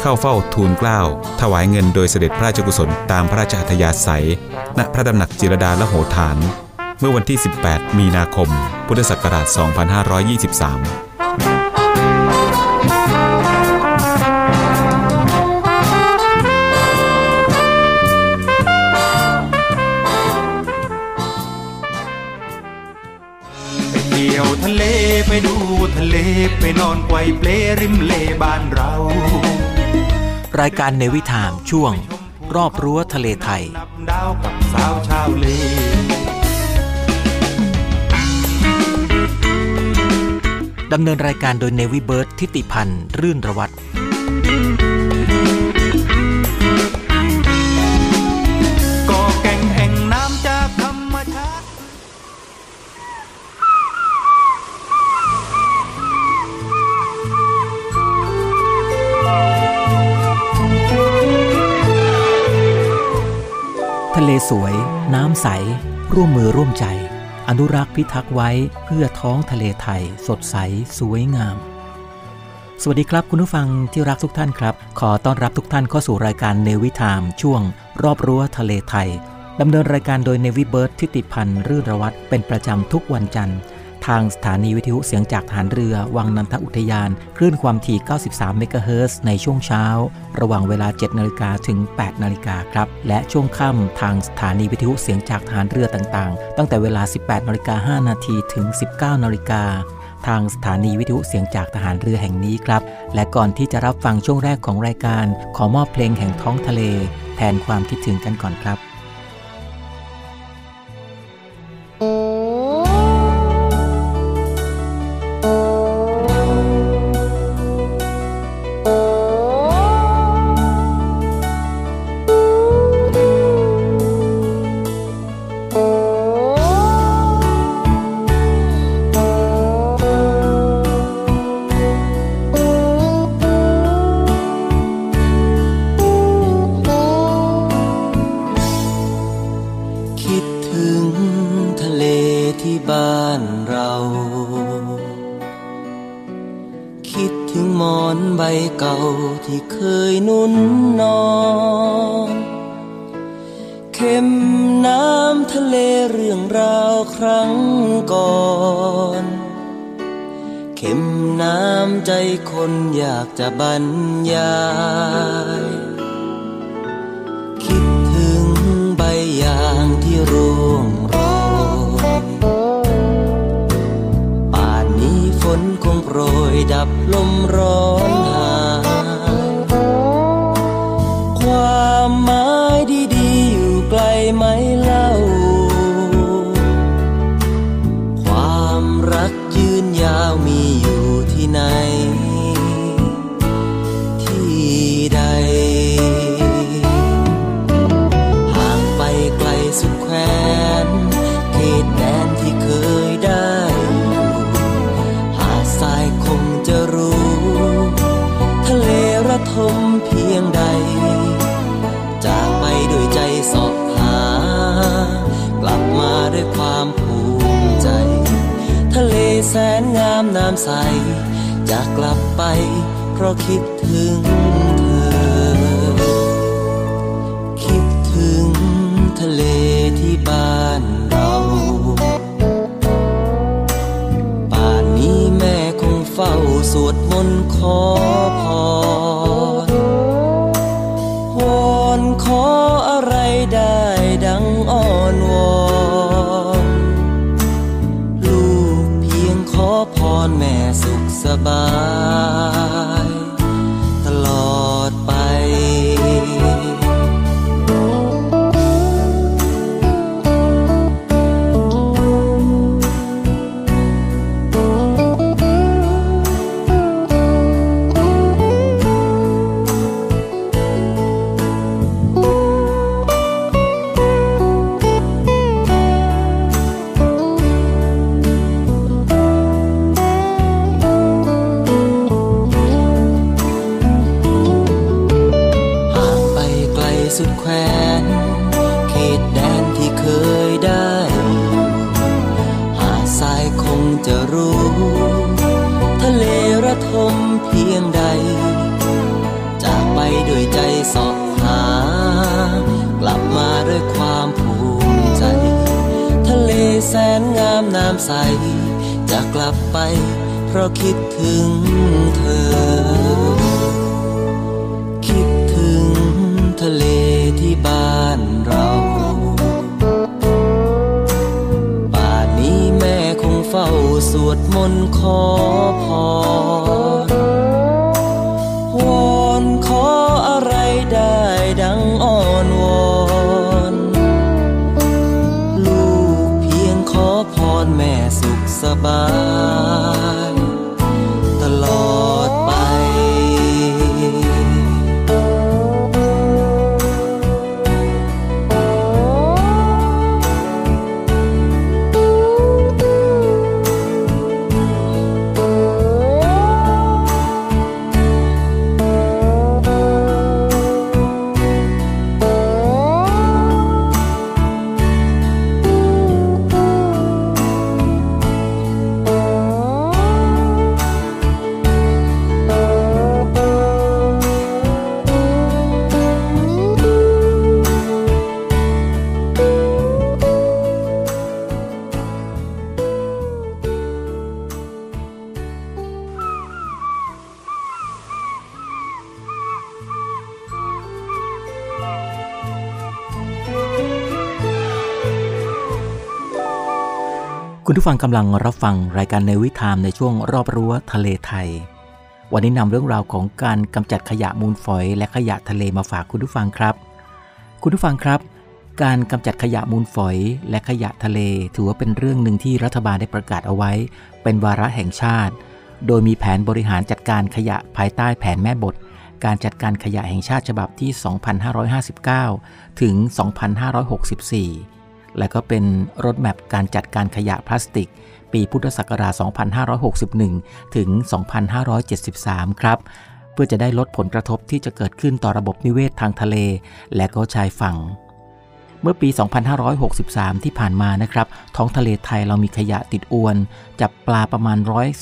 เข้าเฝ้าทูลเกล้าถวายเงินโดยเสด็จพระราชกุศลตามพระราชอัธยาศัย ณพระดำหนักจิรดาละโหฐาน เมื่อวันที่ 18 มีนาคม พุทธศักราช 2523เที่ยวทะเลไปดูทะเลไปนอนไกวเปลริมเลบ้านเรา รายการเนวิทามช่วง รอบรั้วทะเลไทย ดาวกับสาวชาวเลดำเนินรายการโดยเนวิเบิร์ตทิติพันธ์ รื่นระวัตร สวย น้ำใส ร่วมมือร่วมใจ อนุรักษ์พิทักษ์ไว้เพื่อท้องทะเลไทย สดใส สวยงาม สวัสดีครับคุณผู้ฟังที่รักทุกท่านครับ ขอต้อนรับทุกท่านเข้าสู่รายการเนวิทามช่วง รอบรั้วทะเลไทยดำเนินรายการโดยเนวิเบิร์ตทิติพันธ์รื่นระวัตเป็นประจำทุกวันจันทร์ ทางสถานีวิทยุเสียงจากฐานเรือ วังนันทอุทยาน คลื่นความถี่ 93 เมกะเฮิรตซ์ในช่วงเช้า ระหว่างเวลา 7 นาฬิกาถึง 8 นาฬิกาครับ และช่วงค่ำทางสถานีวิทยุเสียงจากฐานเรือต่างๆ ตั้งแต่เวลา 18 นาฬิกา5นาทีถึง 19 นาฬิกาทางสถานีวิทยุเสียงจากทหารเรือแห่งนี้ครับ และก่อนที่จะรับฟังช่วงแรกของรายการ ขอมอบเพลงแห่งท้องทะเล แทนความคิดถึงกันก่อนครับ ดับลมร้อน เพราะคิด น เขตแดนที่เคยได้ หาทรายคงจะรู้ ทะเลระทมเพียงใดจะไปด้วยใจสอบหา กลับมาด้วยความภูมิใจ ทะเลแสนงามน้ำใส จะกลับไปเพราะคิดถึงเธอ บ้านเรา ป่านนี้แม่คงเฝ้าสวดมนต์ขอพรวอนขออะไรได้ดังอ้อนวอนลูกเพียงขอพรแม่สุขสบาย ฟังกำลังรับฟังรายการในวิถามในช่วงรอบรั้วทะเลไทย วันนี้นำเรื่องราวของการกำจัดขยะมูลฝอย และขยะทะเลมาฝากคุณผู้ฟังครับ คุณผู้ฟังครับ การกำจัดขยะมูลฝอย และขยะทะเล ถือว่าเป็นเรื่องหนึ่งที่รัฐบาลได้ประกาศเอาไว้ เป็นวาระแห่งชาติ โดยมีแผนบริหารจัดการขยะภายใต้แผนแม่บท การจัดการขยะแห่งชาติฉบับที่ 2559 ถึง 2564 และก็เป็นรถแมพการจัดการขยะพลาสติก ปีพุทธศักราช 2561 ถึง 2573 ครับ เพื่อจะได้ลดผลกระทบที่จะเกิดขึ้นต่อระบบนิเวศทางทะเล และก็ชายฝั่ง เมื่อปี 2563 ที่ผ่านมานะครับ ท้องทะเลไทยเรามีขยะติดอวน จับปลาประมาณ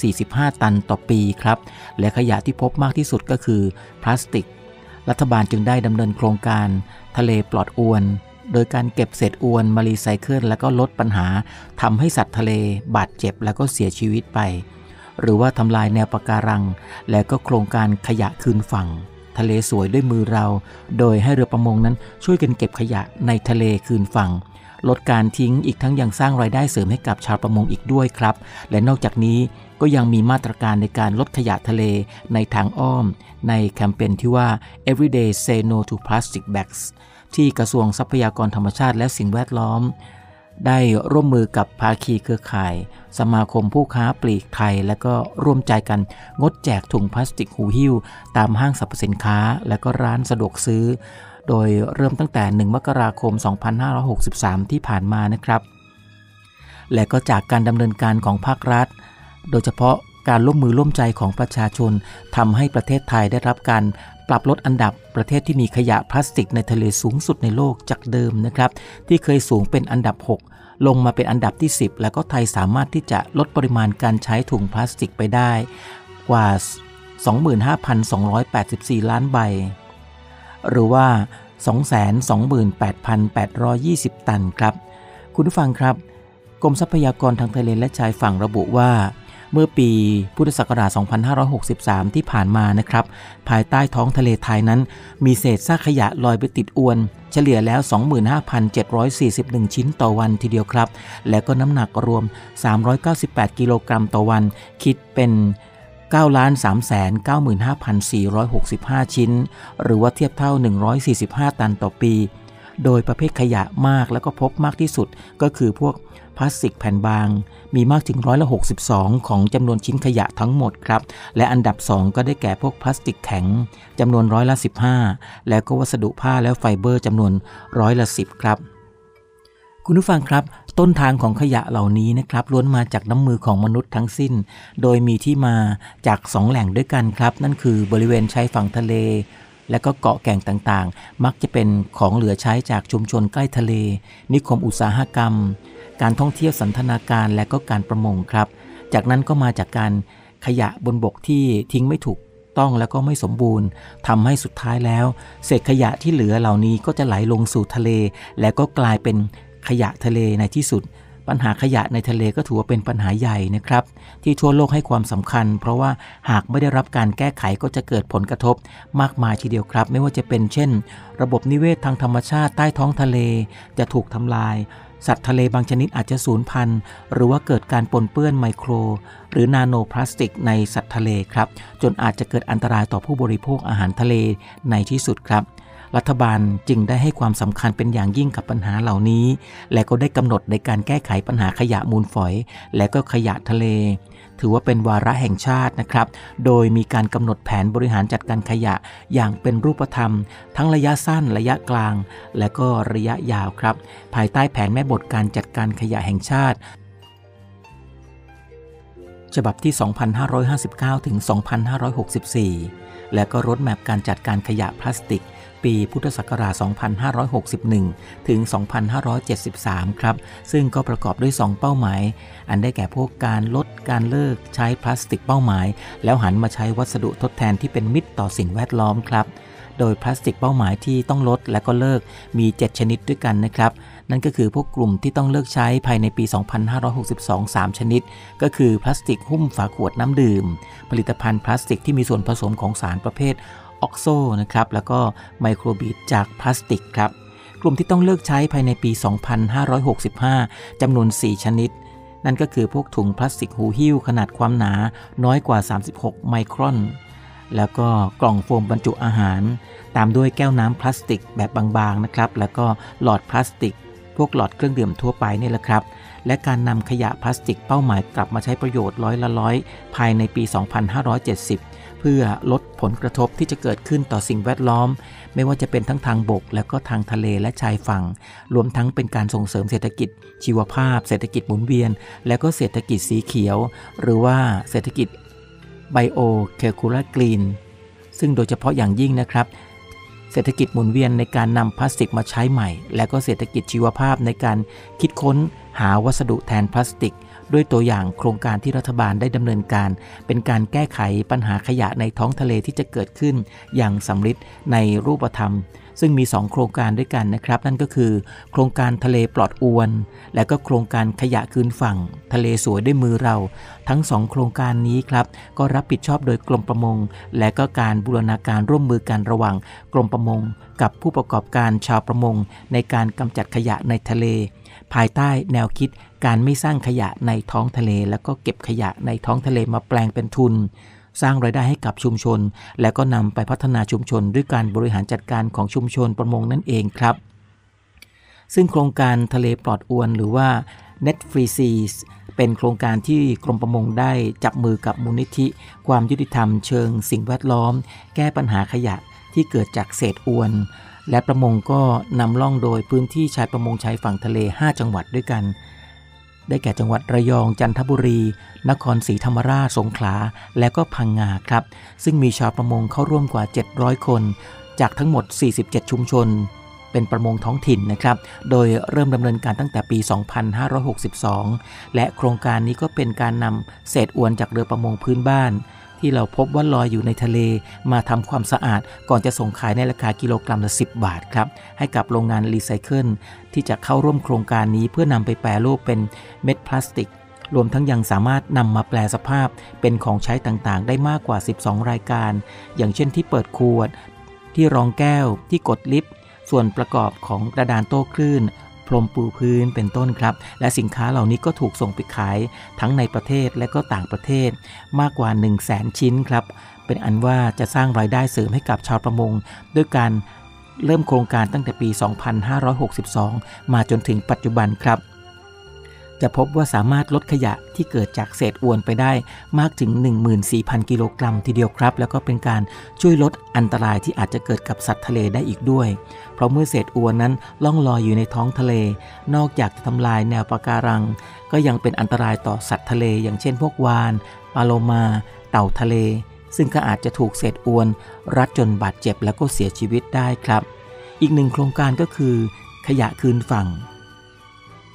145 ตันต่อปีครับ และขยะที่พบมากที่สุดก็คือพลาสติก รัฐบาลจึงได้ดำเนินโครงการ ทะเลปลอดอวน โดยการเก็บเศษอวนมารีไซเคิลแล้วก็ลดปัญหาทำให้สัตว์ทะเลบาดเจ็บแล้วก็เสียชีวิตไป หรือว่าทำลายแนวปะการัง และก็โครงการขยะคืนฝั่ง ทะเลสวยด้วยมือเรา โดยให้เรือประมงนั้นช่วยกันเก็บขยะในทะเลคืนฝั่งลดการทิ้งอีกทั้งยังสร้างรายได้เสริมให้กับชาวประมงอีกด้วยครับ และนอกจากนี้ก็ยังมีมาตรการในการลดขยะทะเลในทางอ้อม ในแคมเปญที่ว่า everyday say no to plastic bags ที่กระทรวงทรัพยากรธรรมชาติและสิ่งแวดล้อม ได้ร่วมมือกับภาคีเครือข่าย สมาคมผู้ค้าปลีกไทย และก็ร่วมใจกันงดแจกถุงพลาสติกหูหิ้ว ตามห้างสรรพสินค้า และก็ร้านสะดวกซื้อ โดยเริ่มตั้งแต่ 1 มกราคม 2563 ที่ผ่านมานะครับ และก็จากการดำเนินการของภาครัฐ โดยเฉพาะการร่วมมือร่วมใจของประชาชนทำให้ประเทศไทยได้รับการ ปรับลดอันดับประเทศที่มีขยะพลาสติกในทะเลสูงสุดในโลกจากเดิมนะครับ ที่เคยสูงเป็นอันดับ 6 ลงมาเป็นอันดับที่ 10 แล้วก็ไทยสามารถที่จะลดปริมาณการใช้ถุงพลาสติกไปได้กว่า 25,284 ล้านใบ หรือว่า 228,820 ตันครับ คุณผู้ฟังครับ กรมทรัพยากรทางทะเลและชายฝั่งระบุว่า เมื่อปีพุทธศักราช 2563 ที่ผ่านมานะครับ ภายใต้ท้องทะเลไทยนั้น มีเศษซากขยะลอยไปติดอวน เฉลี่ยแล้ว 25,741 ชิ้นต่อวันทีเดียวครับ และก็น้ำหนักรวม 398 กิโลกรัมต่อวัน คิดเป็น9 3 9 5 4 6 5 ชิ้น หรือว่าเทียบเท่า 145 ตันต่อปี โดยประเภทขยะมากแล้วก็พบมากที่สุดก็คือพวก พลาสติกแผ่นบาง มีมากถึงร้อยละ62 ของจำนวนชิ้นขยะทั้งหมดครับ และอันดับ 2 ก็ได้แก่พวกพลาสติกแข็งจำนวนร้อยละ15 แล้วก็วัสดุผ้าและไฟเบอร์จำนวนร้อยละ10 ครับคุณผู้ฟังครับ ต้นทางของขยะเหล่านี้นะครับล้วนมาจากน้ำมือของมนุษย์ทั้งสิ้น โดยมีที่มาจากสองแหล่งด้วยกันครับ นั่นคือบริเวณชายฝั่งทะเล และก็เกาะแก่งต่างๆ มักจะเป็นของเหลือใช้จากชุมชนใกล้ทะเล นิคมอุตสาหกรรม การท่องเที่ยวสันทนาการและก็การประมงครับ จากนั้นก็มาจากการขยะบนบกที่ทิ้งไม่ถูกต้องแล้วก็ไม่สมบูรณ์ทำให้สุดท้ายแล้ว เศษขยะที่เหลือเหล่านี้ก็จะไหลลงสู่ทะเล และก็กลายเป็นขยะทะเลในที่สุด ปัญหาขยะในทะเลก็ถือว่าเป็นปัญหาใหญ่นะครับ ที่ทั่วโลกให้ความสำคัญ เพราะว่าหากไม่ได้รับการแก้ไขก็จะเกิดผลกระทบมากมายทีเดียวครับ ไม่ว่าจะเป็นเช่น ระบบนิเวศทางธรรมชาติใต้ท้องทะเล จะถูกทำลาย สัตว์ทะเลบางชนิดอาจจะสูญพันธุ์หรือว่าเกิดการปนเปื้อนไมโคร หรือนาโนพลาสติกในสัตว์ทะเลครับ จนอาจจะเกิดอันตรายต่อผู้บริโภคอาหารทะเลในที่สุดครับ รัฐบาลจึงได้ให้ความสำคัญเป็นอย่างยิ่งกับปัญหาเหล่านี้ และก็ได้กำหนดในการแก้ไขปัญหาขยะมูลฝอย และก็ขยะทะเล ถือว่าเป็นวาระแห่งชาตินะครับ โดยมีการกำหนดแผนบริหารจัดการขยะอย่างเป็นรูปธรรม ทั้งระยะสั้นระยะกลาง และก็ระยะยาวครับ ภายใต้แผนแม่บทการจัดการขยะแห่งชาติฉบับที่ 2559 ถึง 2564 และก็รถแมพการจัดการขยะพลาสติก ปีพุทธศักราช 2561 ถึง 2573 ครับ ซึ่งก็ประกอบด้วย 2 เป้าหมาย อันได้แก่พวกการลดการเลิกใช้พลาสติกเป้าหมาย แล้วหันมาใช้วัสดุทดแทนที่เป็นมิตรต่อสิ่งแวดล้อมครับโดยพลาสติกเป้าหมายที่ต้องลดและก็เลิกมี 7 ชนิดด้วยกันนะครับ นั่นก็คือพวกกลุ่มที่ต้องเลิกใช้ภายในปี 2562 3 ชนิด ก็คือพลาสติกหุ้มฝาขวดน้ำดื่ม ผลิตภัณฑ์พลาสติกที่มีส่วนผสมของสารประเภท อกโซนะครับ แล้วก็ไมโครบีดจากพลาสติกครับ กลุ่มที่ต้องเลิกใช้ภายในปี 2565 จำนวน 4 ชนิด นั่นก็คือพวกถุงพลาสติกหูหิ้วขนาดความหนา น้อยกว่า 36 ไมครอน แล้วก็กล่องโฟมบรรจุอาหาร ตามด้วยแก้วน้ำพลาสติกแบบบางๆนะครับ แล้วก็หลอดพลาสติก พวกหลอดเครื่องดื่มทั่วไปนี่แหละครับและการนำขยะพลาสติกเป้าหมายกลับมาใช้ประโยชน์ร้อยละร้อยภายในปี 2570 เพื่อลดผลกระทบที่จะเกิดขึ้นต่อสิ่งแวดล้อม ไม่ว่าจะเป็นทั้งทางบก แล้วก็ทางทะเลและชายฝั่ง รวมทั้งเป็นการส่งเสริมเศรษฐกิจ ชีวภาพ เศรษฐกิจหมุนเวียน และก็เศรษฐกิจสีเขียว หรือว่าเศรษฐกิจไบโอเคคูลากรีนซึ่งโดยเฉพาะอย่างยิ่งนะครับเศรษฐกิจหมุนเวียนในการนำพลาสติกมาใช้ใหม่ และก็เศรษฐกิจชีวภาพในการคิดค้นหาวัสดุแทนพลาสติก ด้วยตัวอย่างโครงการที่รัฐบาลได้ดำเนินการ เป็นการแก้ไขปัญหาขยะในท้องทะเลที่จะเกิดขึ้น อย่างสำลิดในรูปธรรม ซึ่งมี 2 โครงการด้วยกันนะครับ นั่นก็คือ โครงการทะเลปลอดอวน และก็โครงการขยะคืนฝั่ง ทะเลสวยด้วยมือเรา ทั้ง 2 โครงการนี้ครับก็รับผิดชอบโดยกรมประมง และก็การบูรณาการร่วมมือกันระหว่างกรมประมง กับผู้ประกอบการชาวประมง ในการกำจัดขยะในทะเล ภายใต้แนวคิด การไม่สร้างขยะในท้องทะเล แล้วก็เก็บขยะในท้องทะเลมาแปลงเป็นทุน สร้างรายได้ให้กับชุมชน และก็นำไปพัฒนาชุมชน ด้วยการบริหารจัดการของชุมชนประมงนั่นเองครับ ซึ่งโครงการทะเลปลอดอวนหรือว่า Net Free Seas เป็นโครงการที่กรมประมงได้จับมือกับมูลนิธิ ความยุติธรรมเชิงสิ่งแวดล้อม แก้ปัญหาขยะที่เกิดจากเศษอวน และประมงก็นำล่องโดยพื้นที่ชายประมงชายฝั่งทะเล 5 จังหวัดด้วยกัน ได้แก่จังหวัดระยองจันทบุรี นครศรีธรรมราชสงขลา และก็พังงาครับ ซึ่งมีชาวประมงเข้าร่วมกว่า 700 คน จากทั้งหมด 47 ชุมชน เป็นประมงท้องถิ่นนะครับ โดยเริ่มดำเนินการตั้งแต่ปี 2562 และโครงการนี้ก็เป็นการนำเศษอวนจากเรือประมงพื้นบ้าน ที่เราพบว่าลอยอยู่ในทะเลมาทำความสะอาด ก่อนจะส่งขายในราคากิโลกรัมละ 10 บาทครับให้กับโรงงานรีไซเคิลที่จะเข้าร่วมโครงการนี้เพื่อนำไปแปรรูปเป็นเม็ดพลาสติก รวมทั้งยังสามารถนำมาแปลสภาพเป็นของใช้ต่างๆ ได้มากกว่า 12 รายการ อย่างเช่นที่เปิดขวด ที่รองแก้ว ที่กดลิฟต์ส่วนประกอบของกระดานโต้คลื่น พรมปูพื้นเป็นต้นครับ และสินค้าเหล่านี้ก็ถูกส่งไปขายทั้งในประเทศและก็ต่างประเทศมากกว่า 1 0 0 0 0แสนชิ้นครับ เป็นอันว่าจะสร้างรายได้เสริมให้กับชาวประมง ด้วยการเริ่มโครงการตั้งแต่ปี 2562 มาจนถึงปัจจุบันครับ จะพบว่าสามารถลดขยะที่เกิดจากเศษอวนไปได้มากถึง 14,000 กิโลกรัมทีเดียวครับ แล้วก็เป็นการช่วยลดอันตรายที่อาจจะเกิดกับสัตว์ทะเลได้อีกด้วย เพราะเมื่อเศษอวนนั้นล่องลอยอยู่ในท้องทะเล นอกจากจะทำลายแนวปะการัง ก็ยังเป็นอันตรายต่อสัตว์ทะเล อย่างเช่นพวกวานปลาโลมา เต่าทะเล ซึ่งก็อาจจะถูกเศษอวน รัดจนบาดเจ็บแล้วก็เสียชีวิตได้ครับ อีกหนึ่งโครงการก็คือ ขยะคืนฝั่ง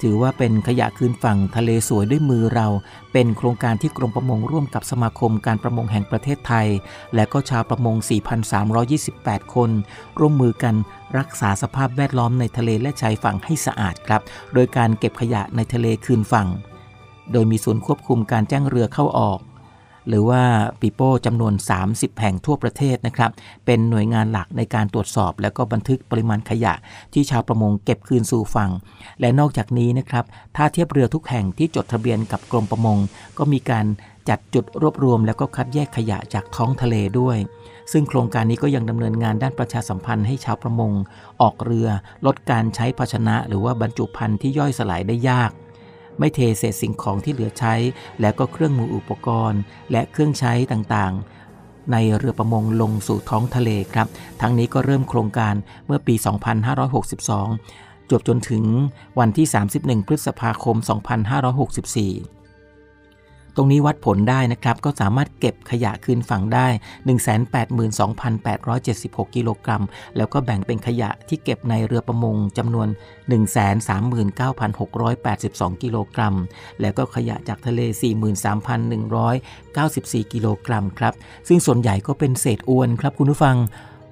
ถือว่าเป็นขยะคืนฝั่งทะเลสวยด้วยมือเรา เป็นโครงการที่กรมประมงร่วมกับสมาคมการประมงแห่งประเทศไทย และก็ชาวประมง 4,328 คน ร่วมมือกันรักษาสภาพแวดล้อมในทะเลและชายฝั่งให้สะอาดครับ โดยการเก็บขยะในทะเลคืนฝั่ง โดยมีศูนย์ควบคุมการแจ้งเรือเข้าออก หรือว่าปีโป้จำนวน 30 แห่งทั่วประเทศนะครับ เป็นหน่วยงานหลักในการตรวจสอบ และก็บันทึกปริมาณขยะ ที่ชาวประมงเก็บคืนสู่ฝั่ง และนอกจากนี้นะครับท่าเทียบเรือทุกแห่งที่จดทะเบียนกับกรมประมง ก็มีการจัดจุดรวบรวม แล้วก็คัดแยกขยะจากท้องทะเลด้วย ซึ่งโครงการนี้ก็ยังดำเนินงานด้านประชาสัมพันธ์ให้ชาวประมง ออกเรือ ลดการใช้ภาชนะ หรือว่าบรรจุภัณฑ์ที่ย่อยสลายได้ยาก ไม่เทเศษสิ่งของที่เหลือใช้ และก็เครื่องมืออุปกรณ์ และเครื่องใช้ต่างๆ ในเรือประมงลงสู่ท้องทะเลครับ ทั้งนี้ก็เริ่มโครงการเมื่อปี 2562 จบจนถึงวันที่ 31 พฤษภาคม 2564 ตรงนี้วัดผลได้นะครับ ก็สามารถเก็บขยะคืนฝั่งได้ 182,876 กิโลกรัม แล้วก็แบ่งเป็นขยะที่เก็บในเรือประมงจำนวน 139,682 กิโลกรัม แล้วก็ขยะจากทะเล 43,194 กิโลกรัมครับ ซึ่งส่วนใหญ่ก็เป็นเศษอวนครับคุณผู้ฟัง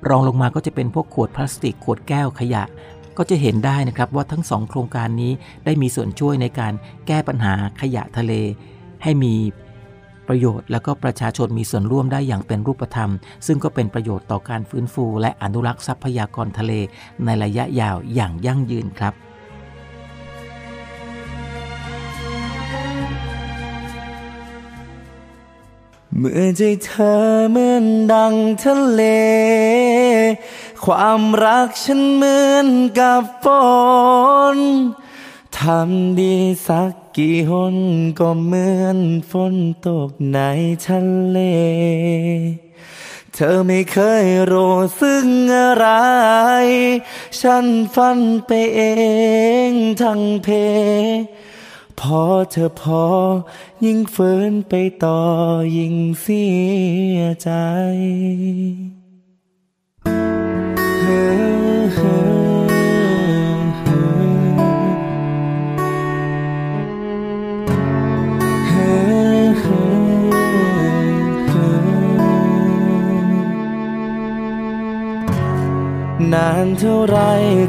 รองลงมาก็จะเป็นพวกขวดพลาสติก ขวดแก้วขยะก็จะเห็นได้นะครับว่าทั้งสองโครงการนี้ได้มีส่วนช่วยในการแก้ปัญหาขยะทะเล ให้มีประโยชน์และก็ประชาชนมีส่วนร่วมได้อย่างเป็นรูปธรรม ซึ่งก็เป็นประโยชน์ต่อการฟื้นฟู และอนุรักษ์ทรัพยากรทะเลในระยะยาวอย่างยั่งยืนครับเมื่อใจเธอเหมือนดังทะเล ความรักฉันเหมือนกับฝนทำดีสักกี่หนก็เหมือนฝนตกในทะเล เธอไม่เคยรู้ซึ่งอะไร ฉันฝันไปเองทั้งเพ พอเธอพอยิ่งฝืนไปต่อยิ่งเสียใจ เฮ้อ นานเท่าไร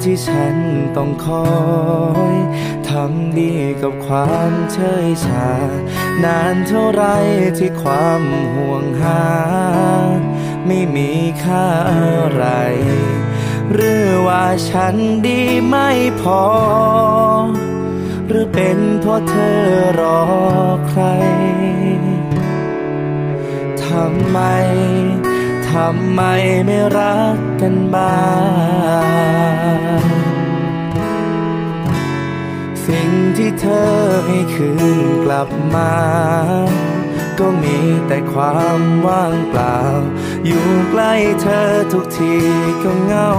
ที่ฉันต้องคอยทำดีกับความเฉยชา นานเท่าไรที่ความห่วงหา ไม่มีค่าอะไร หรือว่าฉันดีไม่พอ หรือเป็นเพราะเธอรอใครทำไม ทำไมไม่รักกันบ้าง สิ่งที่เธอให้คืนกลับมา ก็มีแต่ความว่างเปล่า อยู่ใกล้เธอทุกทีก็เงา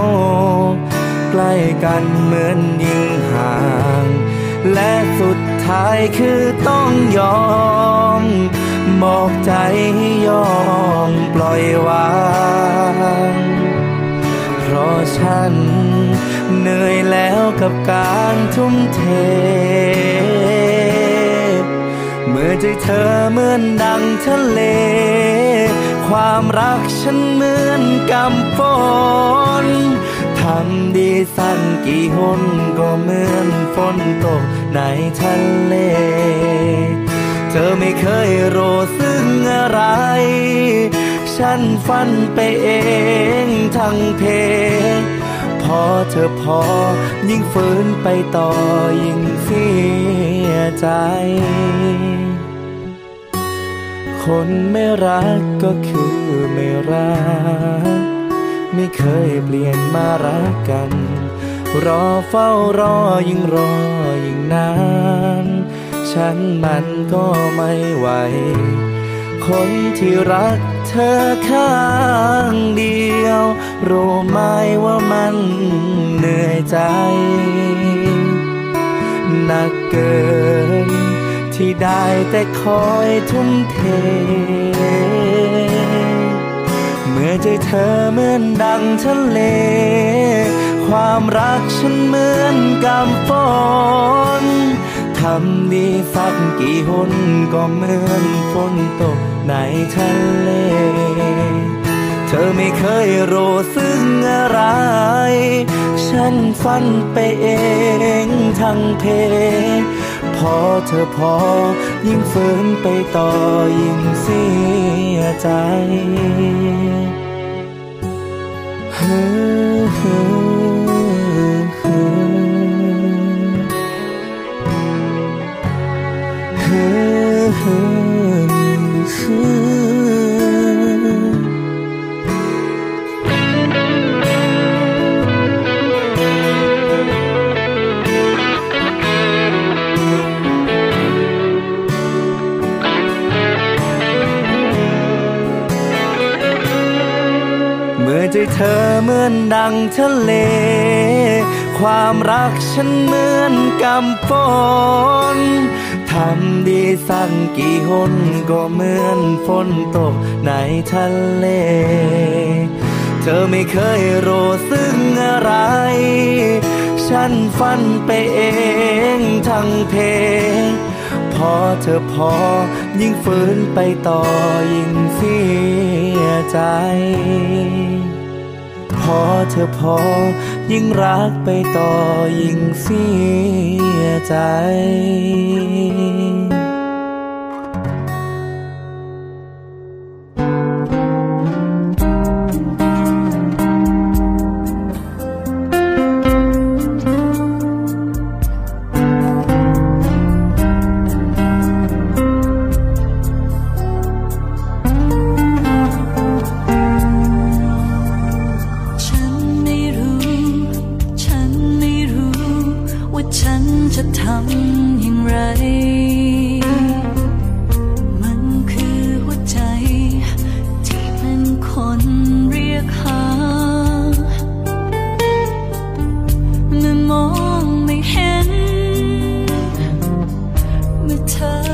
ใกล้กันเหมือนยิ่งห่าง และสุดท้ายคือต้องยอม บอกใจให้ยอมปล่อยวาง เพราะฉันเหนื่อยแล้วกับการทุ่มเท เมื่อใจเธอเหมือนดังทะเล ความรักฉันเหมือนกำฝนทำดีสั้นกี่หนก็เหมือนฝนตกในทะเล เธอไม่เคยรู้ซึ่งอะไร ฉันฝันไปเองทั้งเพพอเธอพอยิ่งฝืนไปต่อยิ่งเสียใจ คนไม่รักก็คือไม่รัก ไม่เคยเปลี่ยนมารักกัน รอเฝ้ารอยิ่งรอยิ่งนาน ฉันมันก็ไม่ไหว คนที่รักเธอข้างเดียว รู้ไหมว่ามันเหนื่อยใจหนักเกิน ที่ได้แต่คอยทุ่มเท เมื่อใจเธอเหมือนดังทะเล ความรักฉันเหมือนกำฝน ทำดีสักกี่หนก็เหมือนฝนตกในทะเล เธอไม่เคยรู้ซึ้งอะไร ฉันฝันไปเองทั้งเพพอเธอพอยิ่งฝืนไปต่อยิ่งเสียใจ เฮ้อ ดังทะเล ความรักฉันเหมือนกำฝนทำดีสั่งกี่หนก็เหมือนฝนตกในทะเล เธอไม่เคยรู้ซึ้งอะไร ฉันฝันไปเองทั้งเพพอเธอพอยิ่งฝืนไปต่อยิ่งเสียใจ พอเธอพอ ยิ่งรักไปต่อยิ่งเสียใจ เ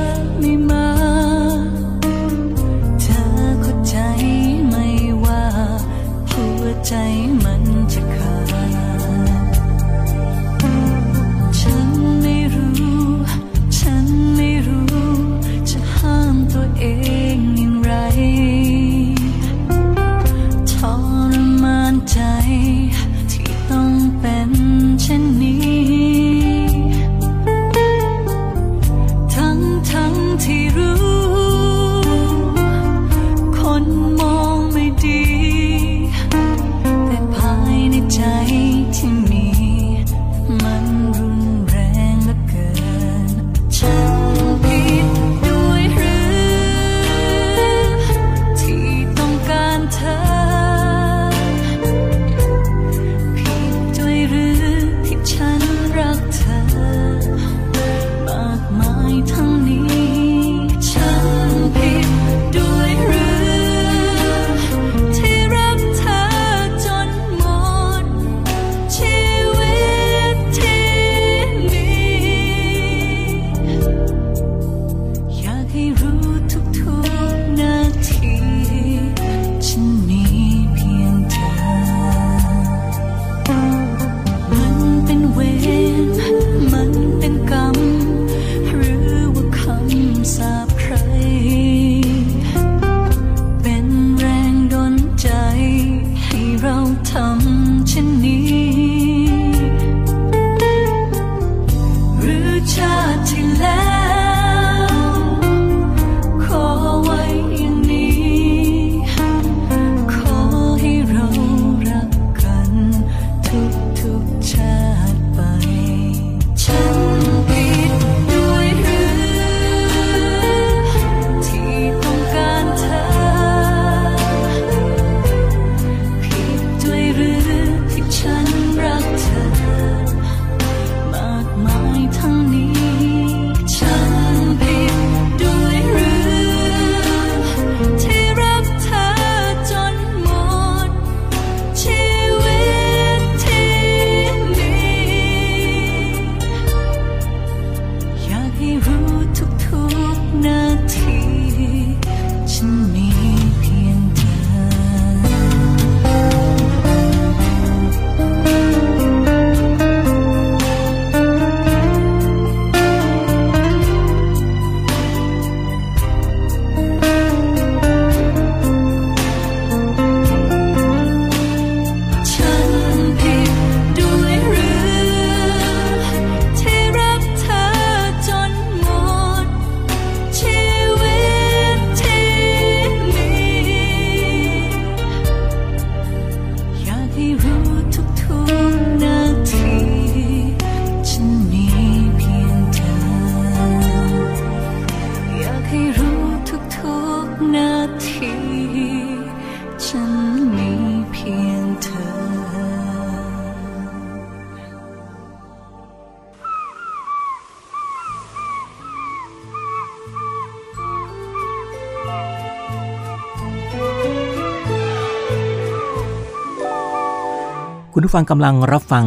ผู้ฟังกำลังรับฟัง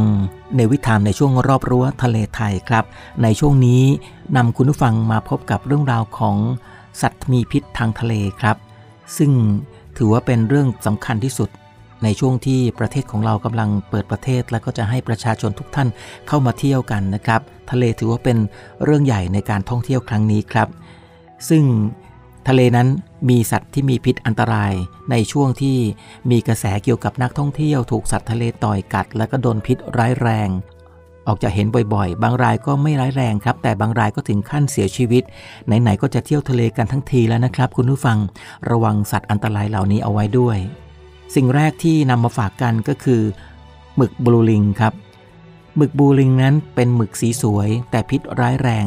ในวิถามในช่วงรอบรั้วทะเลไทยครับ ในช่วงนี้นำคุณผู้ฟังมาพบกับเรื่องราวของสัตว์มีพิษทางทะเลครับ ซึ่งถือว่าเป็นเรื่องสำคัญที่สุด ในช่วงที่ประเทศของเรากำลังเปิดประเทศ และก็จะให้ประชาชนทุกท่านเข้ามาเที่ยวกันนะครับ ทะเลถือว่าเป็นเรื่องใหญ่ในการท่องเที่ยวครั้งนี้ครับ ซึ่งทะเลนั้น มีสัตว์ที่มีพิษอันตรายในช่วงที่มีกระแสเกี่ยวกับนักท่องเที่ยวถูกสัตว์ทะเลต่อยกัด และก็โดนพิษร้ายแรง ออกจะเห็นบ่อยๆ บางรายก็ไม่ร้ายแรงครับ แต่บางรายก็ถึงขั้นเสียชีวิต ไหนๆก็จะเที่ยวทะเลกันทั้งทีแล้วนะครับ คุณผู้ฟังระวังสัตว์อันตรายเหล่านี้เอาไว้ด้วย สิ่งแรกที่นำมาฝากกันก็คือหมึกบลูลิงครับหมึกบูลิงนั้นเป็นหมึกสีสวย แต่พิษร้ายแรง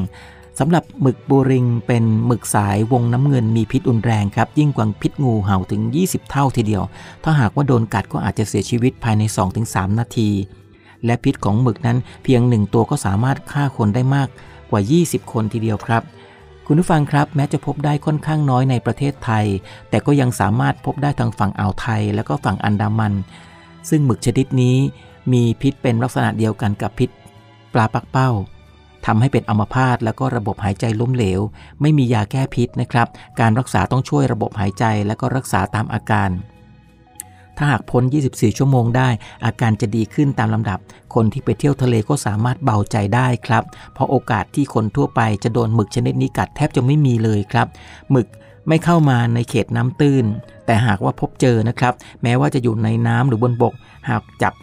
สำหรับหมึกบูริงเป็นหมึกสายวงน้ำเงินมีพิษรุนแรงครับ ยิ่งกว่าพิษงูเห่าถึง 20 เท่าทีเดียว ถ้าหากว่าโดนกัดก็อาจจะเสียชีวิตภายใน 2-3 นาที และพิษของหมึกนั้นเพียงหนึ่งตัวก็สามารถฆ่าคนได้มากกว่า 20 คนทีเดียวครับ คุณผู้ฟังครับแม้จะพบได้ค่อนข้างน้อยในประเทศไทย แต่ก็ยังสามารถพบได้ทางฝั่งอ่าวไทย และก็ฝั่งอันดามัน ซึ่งหมึกชนิดนี้มีพิษเป็นลักษณะเดียวกันกับพิษปลาปักเป้า ทำให้เป็นอัมพาตแล้วก็ระบบหายใจล้มเหลว ไม่มียาแก้พิษนะครับ การรักษาต้องช่วยระบบหายใจและก็รักษาตามอาการ ถ้าหากพ้น 24 ชั่วโมงได้ อาการจะดีขึ้นตามลำดับ คนที่ไปเที่ยวทะเลก็สามารถเบาใจได้ครับ เพราะโอกาสที่คนทั่วไปจะโดนหมึกชนิดนี้กัดแทบจะไม่มีเลยครับ หมึกไม่เข้ามาในเขตน้ำตื้น แต่หากว่าพบเจอนะครับ แม้ว่าจะอยู่ในน้ำหรือบนบก หากจับ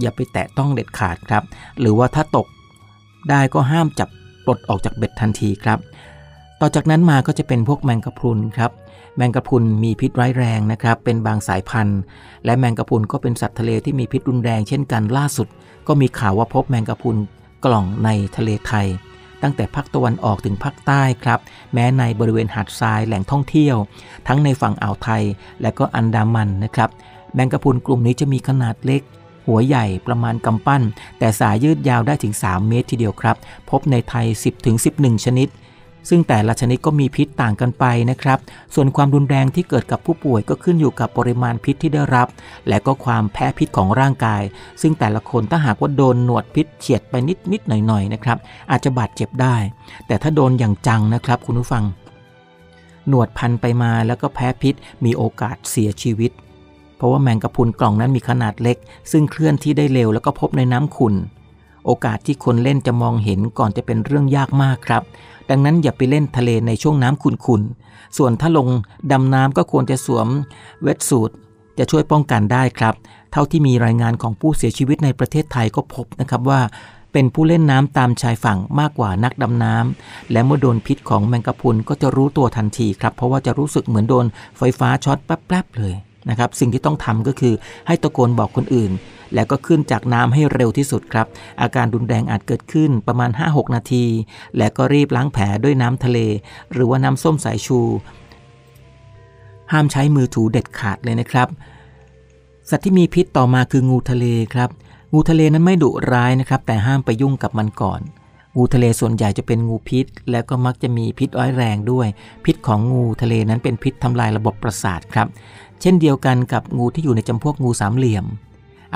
อย่าไปแตะต้องเด็ดขาดครับ หรือว่าถ้าตก ได้ก็ห้ามจับปลดออกจากเบ็ดทันทีครับ ต่อจากนั้นมาก็จะเป็นพวกแมงกะพรุนครับแมงกะพรุนมีพิษร้ายแรงนะครับ เป็นบางสายพันธุ์ และแมงกะพรุนก็เป็นสัตว์ทะเลที่มีพิษรุนแรงเช่นกันล่าสุด ก็มีข่าวว่าพบแมงกะพรุนกล่องในทะเลไทย ตั้งแต่ภาคตะวันออกถึงภาคใต้ครับ แม้ในบริเวณหาดทรายแหล่งท่องเที่ยว ทั้งในฝั่งอ่าวไทย และก็อันดามันนะครับ แมงกะพรุนกลุ่มนี้จะมีขนาดเล็ก หัวใหญ่ประมาณกำปั้น แต่สายยืดยาวได้ถึง 3 เมตรทีเดียวครับ พบในไทย 10-11 ชนิด ซึ่งแต่ละชนิดก็มีพิษต่างกันไปนะครับ ส่วนความรุนแรงที่เกิดกับผู้ป่วยก็ขึ้นอยู่กับปริมาณพิษที่ได้รับ และก็ความแพ้พิษของร่างกาย ซึ่งแต่ละคนถ้าหากว่าโดนหนวดพิษเฉียดไปนิดนิดหน่อยหน่อยนะครับ อาจจะบาดเจ็บได้ แต่ถ้าโดนอย่างจังนะครับ คุณผู้ฟัง หนวดพันไปมาแล้วก็แพ้พิษมีโอกาสเสียชีวิต เพราะว่าแมงกะพรุนกล่องนั้นมีขนาดเล็ก ซึ่งเคลื่อนที่ได้เร็วแล้วก็พบในน้ำขุ่นโอกาสที่คนเล่นจะมองเห็นก่อนจะเป็นเรื่องยากมากครับ ดังนั้นอย่าไปเล่นทะเลในช่วงน้ำขุ่นๆ ส่วนถ้าลงดำน้ำก็ควรจะสวมเวทสูตรจะช่วยป้องกันได้ครับ เท่าที่มีรายงานของผู้เสียชีวิตในประเทศไทยก็พบนะครับว่า เป็นผู้เล่นน้ำตามชายฝั่งมากกว่านักดำน้ำและเมื่อโดนพิษของแมงกะพรุนก็จะรู้ตัวทันทีครับ เพราะว่าจะรู้สึกเหมือนโดนไฟฟ้าช็อตแป๊บๆเลย นะครับสิ่งที่ต้องทำก็คือให้ตะโกนบอกคนอื่น แล้วก็ขึ้นจากน้ำให้เร็วที่สุดครับ อาการรุนแรงอาจเกิดขึ้นประมาณ 5-6 นาที และก็รีบล้างแผลด้วยน้ำทะเล หรือว่าน้ำส้มสายชู ห้ามใช้มือถูเด็ดขาดเลยนะครับ สัตว์ที่มีพิษต่อมาคืองูทะเลครับ งูทะเลนั้นไม่ดุร้ายนะครับ แต่ห้ามไปยุ่งกับมันก่อนงูทะเลส่วนใหญ่จะเป็นงูพิษ และก็มักจะมีพิษร้ายแรงด้วย พิษของงูทะเลนั้นเป็นพิษทำลายระบบประสาทครับ เช่นเดียวกันกับงูที่อยู่ในจำพวกงูสามเหลี่ยม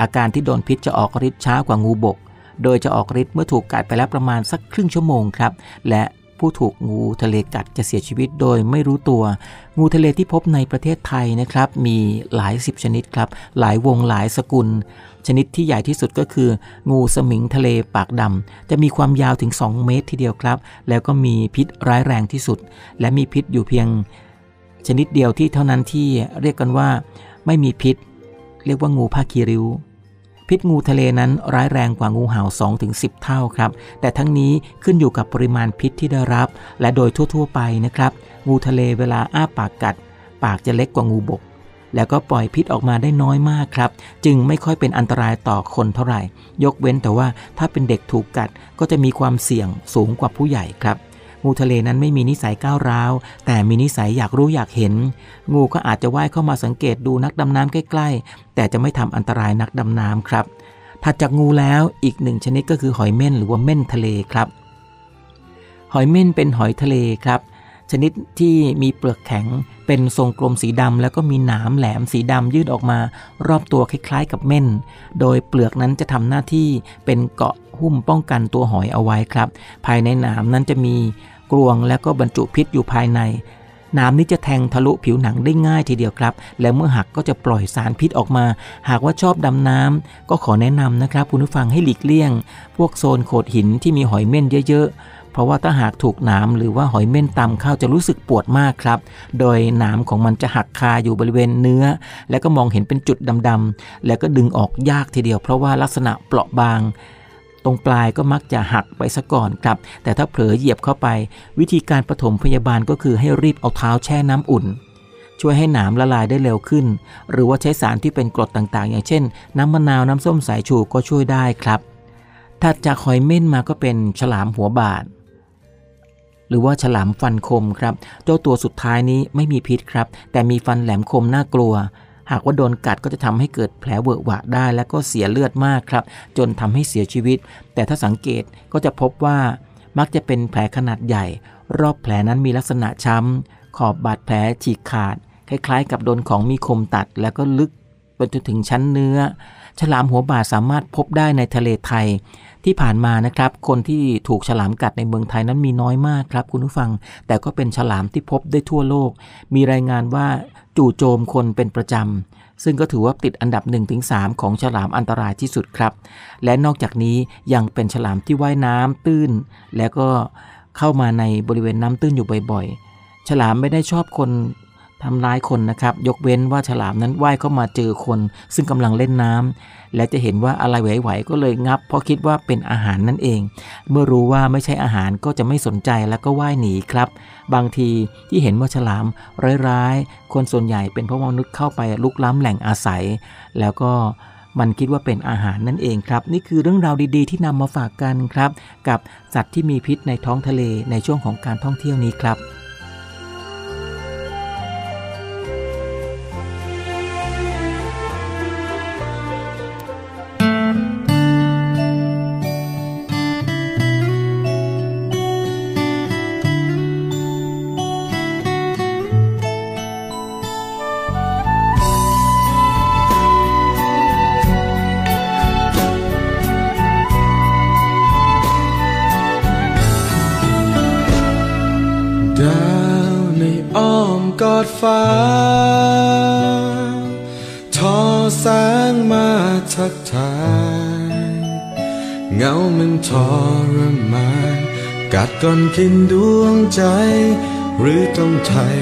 อาการที่โดนพิษจะออกฤทธิ์ช้ากว่างูบก โดยจะออกฤทธิ์เมื่อถูกกัดไปแล้วประมาณสักครึ่งชั่วโมงครับ และผู้ถูกงูทะเลกัดจะเสียชีวิตโดยไม่รู้ตัว งูทะเลที่พบในประเทศไทยนะครับ มีหลายสิบชนิดครับ หลายวงหลายสกุล ชนิดที่ใหญ่ที่สุดก็คือ งูสมิงทะเลปากดำจะมีความยาวถึง 2 เมตรทีเดียวครับ แล้วก็มีพิษร้ายแรงที่สุด และมีพิษอยู่เพียง ชนิดเดียวที่เท่านั้นที่เรียกกันว่า ไม่มีพิษ เรียกว่างูผ้าคีริ้ว พิษงูทะเลนั้นร้ายแรงกว่างูเห่า2-10ถึงเท่าครับ แต่ทั้งนี้ขึ้นอยู่กับปริมาณพิษที่ได้รับ และโดยทั่ว ๆ ไปนะครับ งูทะเลเวลาอ้าปากกัด ปากจะเล็กกว่างูบกแล้วก็ปล่อยพิษออกมาได้น้อยมากครับ จึงไม่ค่อยเป็นอันตรายต่อคนเท่าไหร่ ยกเว้นแต่ว่าถ้าเป็นเด็กถูกกัดก็จะมีความเสี่ยงสูงกว่าผู้ใหญ่ครับ งูทะเลนั้นไม่มีนิสัยก้าวร้าว แต่มีนิสัยอยากรู้อยากเห็น งูก็อาจจะว่ายเข้ามาสังเกตดูนักดำน้ำใกล้ๆ แต่จะไม่ทำอันตรายนักดำน้ำครับถัดจากงูแล้วอีกหนึ่งชนิดก็คือหอยเม่นหรือว่าเม่นทะเลครับ หอยเม่นเป็นหอยทะเลครับ ชนิดที่มีเปลือกแข็ง เป็นทรงกลมสีดำแล้วก็มีหนามแหลมสีดำยืดออกมา รอบตัวคล้ายๆ กับเม่น โดยเปลือกนั้นจะทำหน้าที่เป็นเกาะหุ้มป้องกันตัวหอยเอาไว้ครับ ภายในหนามนั้นจะมี รวงแล้วก็บรรจุพิษอยู่ภายในหนามนี้จะแทงทะลุผิวหนังได้ง่ายทีเดียวครับ และเมื่อหักก็จะปล่อยสารพิษออกมา หากว่าชอบดำน้ำก็ขอแนะนำนะครับคุณผู้ฟังให้หลีกเลี่ยง พวกโซนโขดหินที่มีหอยเม่นเยอะๆเพราะว่าถ้าหากถูกหนามหรือว่าหอยเม่นตำเข้าจะรู้สึกปวดมากครับ โดยหนามของมันจะหักคาอยู่บริเวณเนื้อ และก็มองเห็นเป็นจุดดำๆ แล้วก็ดึงออกยากทีเดียวเพราะว่าลักษณะเปราะบาง ตรงปลายก็มักจะหักไปซะก่อนครับ แต่ถ้าเผลอเหยียบเข้าไป วิธีการปฐมพยาบาลก็คือให้รีบเอาเท้าแช่น้ำอุ่น ช่วยให้หนามละลายได้เร็วขึ้น หรือว่าใช้สารที่เป็นกรดต่างๆ อย่างเช่น น้ำมะนาวน้ำส้มสายชูก็ช่วยได้ครับถัดจากหอยเม่นมาก็เป็นฉลามหัวบาดหรือว่าฉลามฟันคมครับ เจ้าตัวสุดท้ายนี้ไม่มีพิษครับ แต่มีฟันแหลมคมน่ากลัว หากว่าโดนกัดก็จะทำให้เกิดแผลเวอะหวะได้ และก็เสียเลือดมากครับ จนทำให้เสียชีวิต แต่ถ้าสังเกตก็จะพบว่ามักจะเป็นแผลขนาดใหญ่ รอบแผลนั้นมีลักษณะช้ำ ขอบบาดแผลฉีกขาด คล้ายๆ กับโดนของมีคมตัด แล้วก็ลึกไปจนถึงชั้นเนื้อ ฉลามหัวบาดสามารถพบได้ในทะเลไทย ที่ผ่านมานะครับ คนที่ถูกฉลามกัดในเมืองไทยนั้นมีน้อยมากครับคุณผู้ฟัง แต่ก็เป็นฉลามที่พบได้ทั่วโลก มีรายงานว่าจู่โจมคนเป็นประจำ ซึ่งก็ถือว่าติดอันดับ 1-3 ของฉลามอันตรายที่สุดครับ และนอกจากนี้ยังเป็นฉลามที่ว่ายน้ำตื้น และก็เข้ามาในบริเวณน้ำตื้นอยู่บ่อยๆ ฉลามไม่ได้ชอบคน ทำร้ายคนนะครับ ยกเว้นว่าฉลามนั้นว่ายเข้ามาเจอคน ซึ่งกำลังเล่นน้ำและจะเห็นว่าอะไรไหวๆก็เลยงับ เพราะคิดว่าเป็นอาหารนั่นเอง เมื่อรู้ว่าไม่ใช่อาหารก็จะไม่สนใจแล้วก็ว่ายหนีครับ บางทีที่เห็นว่าฉลามร้ายๆคนส่วนใหญ่เป็นเพราะมนุษย์เข้าไปลุกล้ำแหล่งอาศัย แล้วก็มันคิดว่าเป็นอาหารนั่นเองครับ นี่คือเรื่องราวดีๆ ที่นำมาฝากกันครับ กับสัตว์ที่มีพิษในท้องทะเลในช่วงของการท่องเที่ยวนี้ครับ เงามันทรมานกัดก่อนกินดวงใจ หรือต้องไทย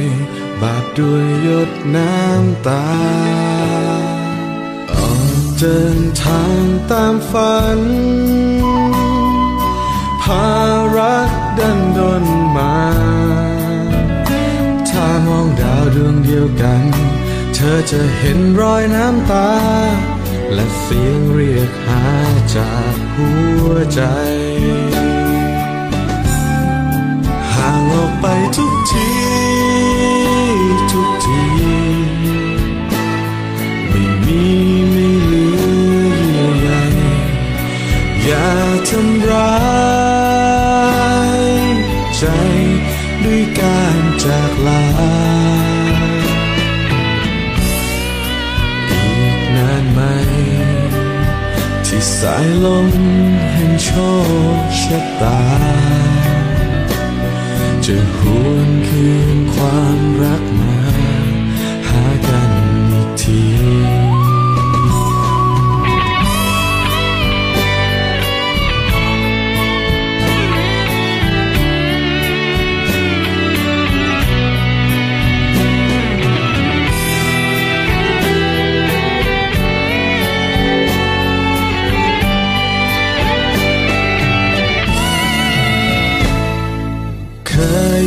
บาดด้วยหยดน้ำตา ออกเดินทางตามฝันพารักดันดนมา ถ้ามองดาวดวงเดียวกัน เธอจะเห็นรอยน้ำตา และเสียงเรียกหาจาก หัวใจ ห่างออกไปทุกที ทุกที ไม่มีไม่เหลือเยื่อใยอย่าทำร้ายใจด้วยการจากลา สายลมแห่งโชคชะตา จะหวนคืนความรักมา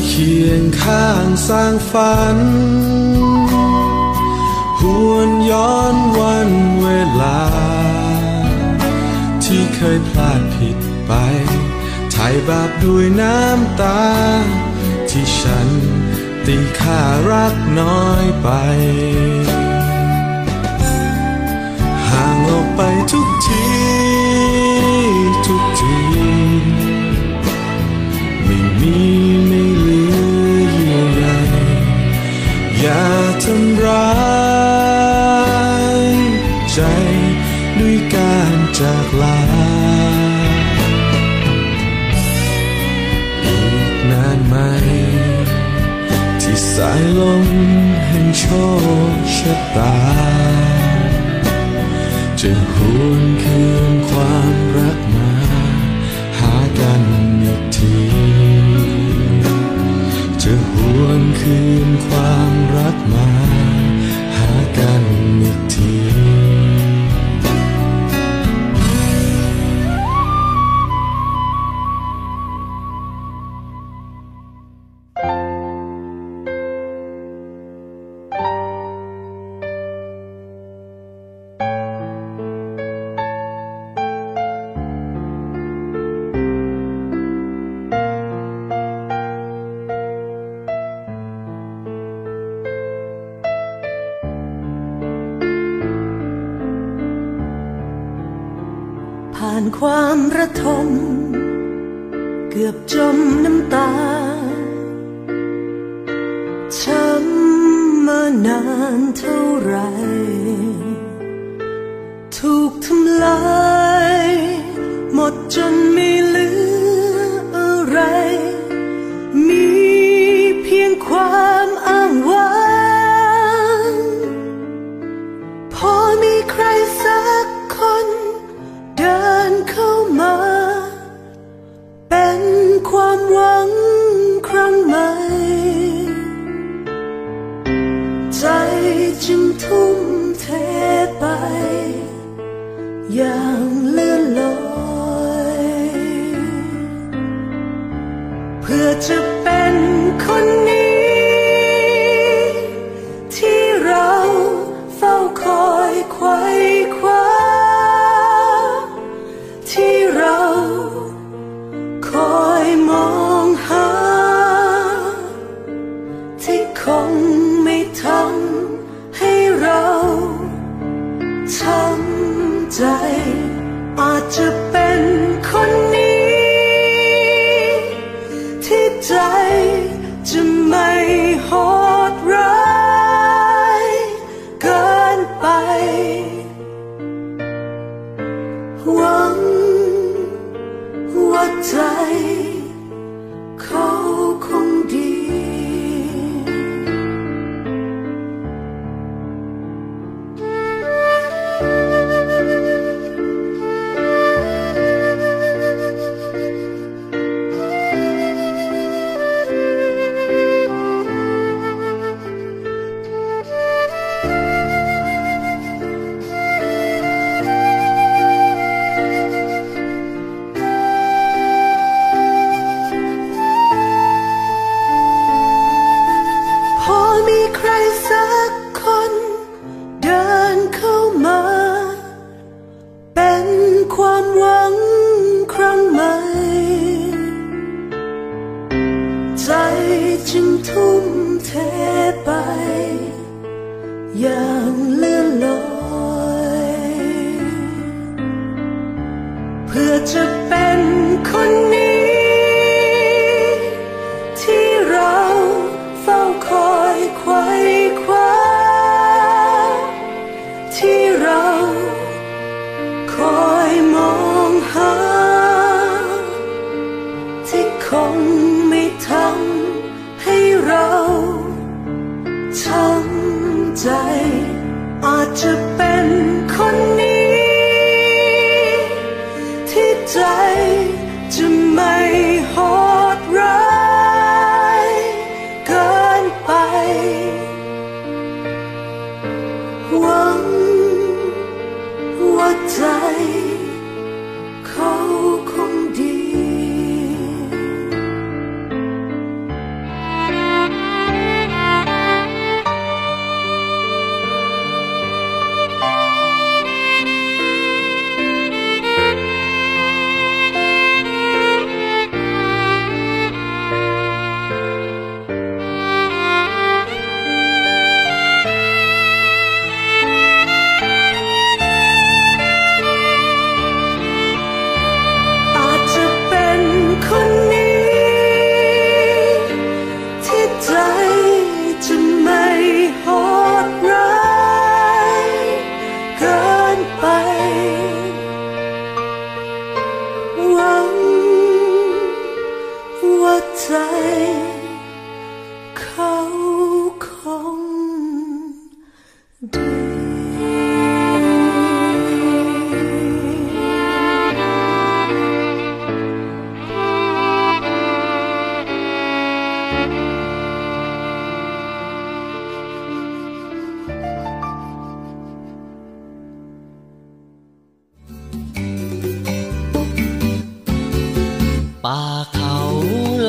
เคียงข้างสร้างฝัน หวนย้อนวันเวลา ที่เคยพลาดผิดไปถ่ายบาปด้วยน้ำตา ที่ฉันตีค่ารักน้อยไป ห่างออกไปทุกทีทุก อ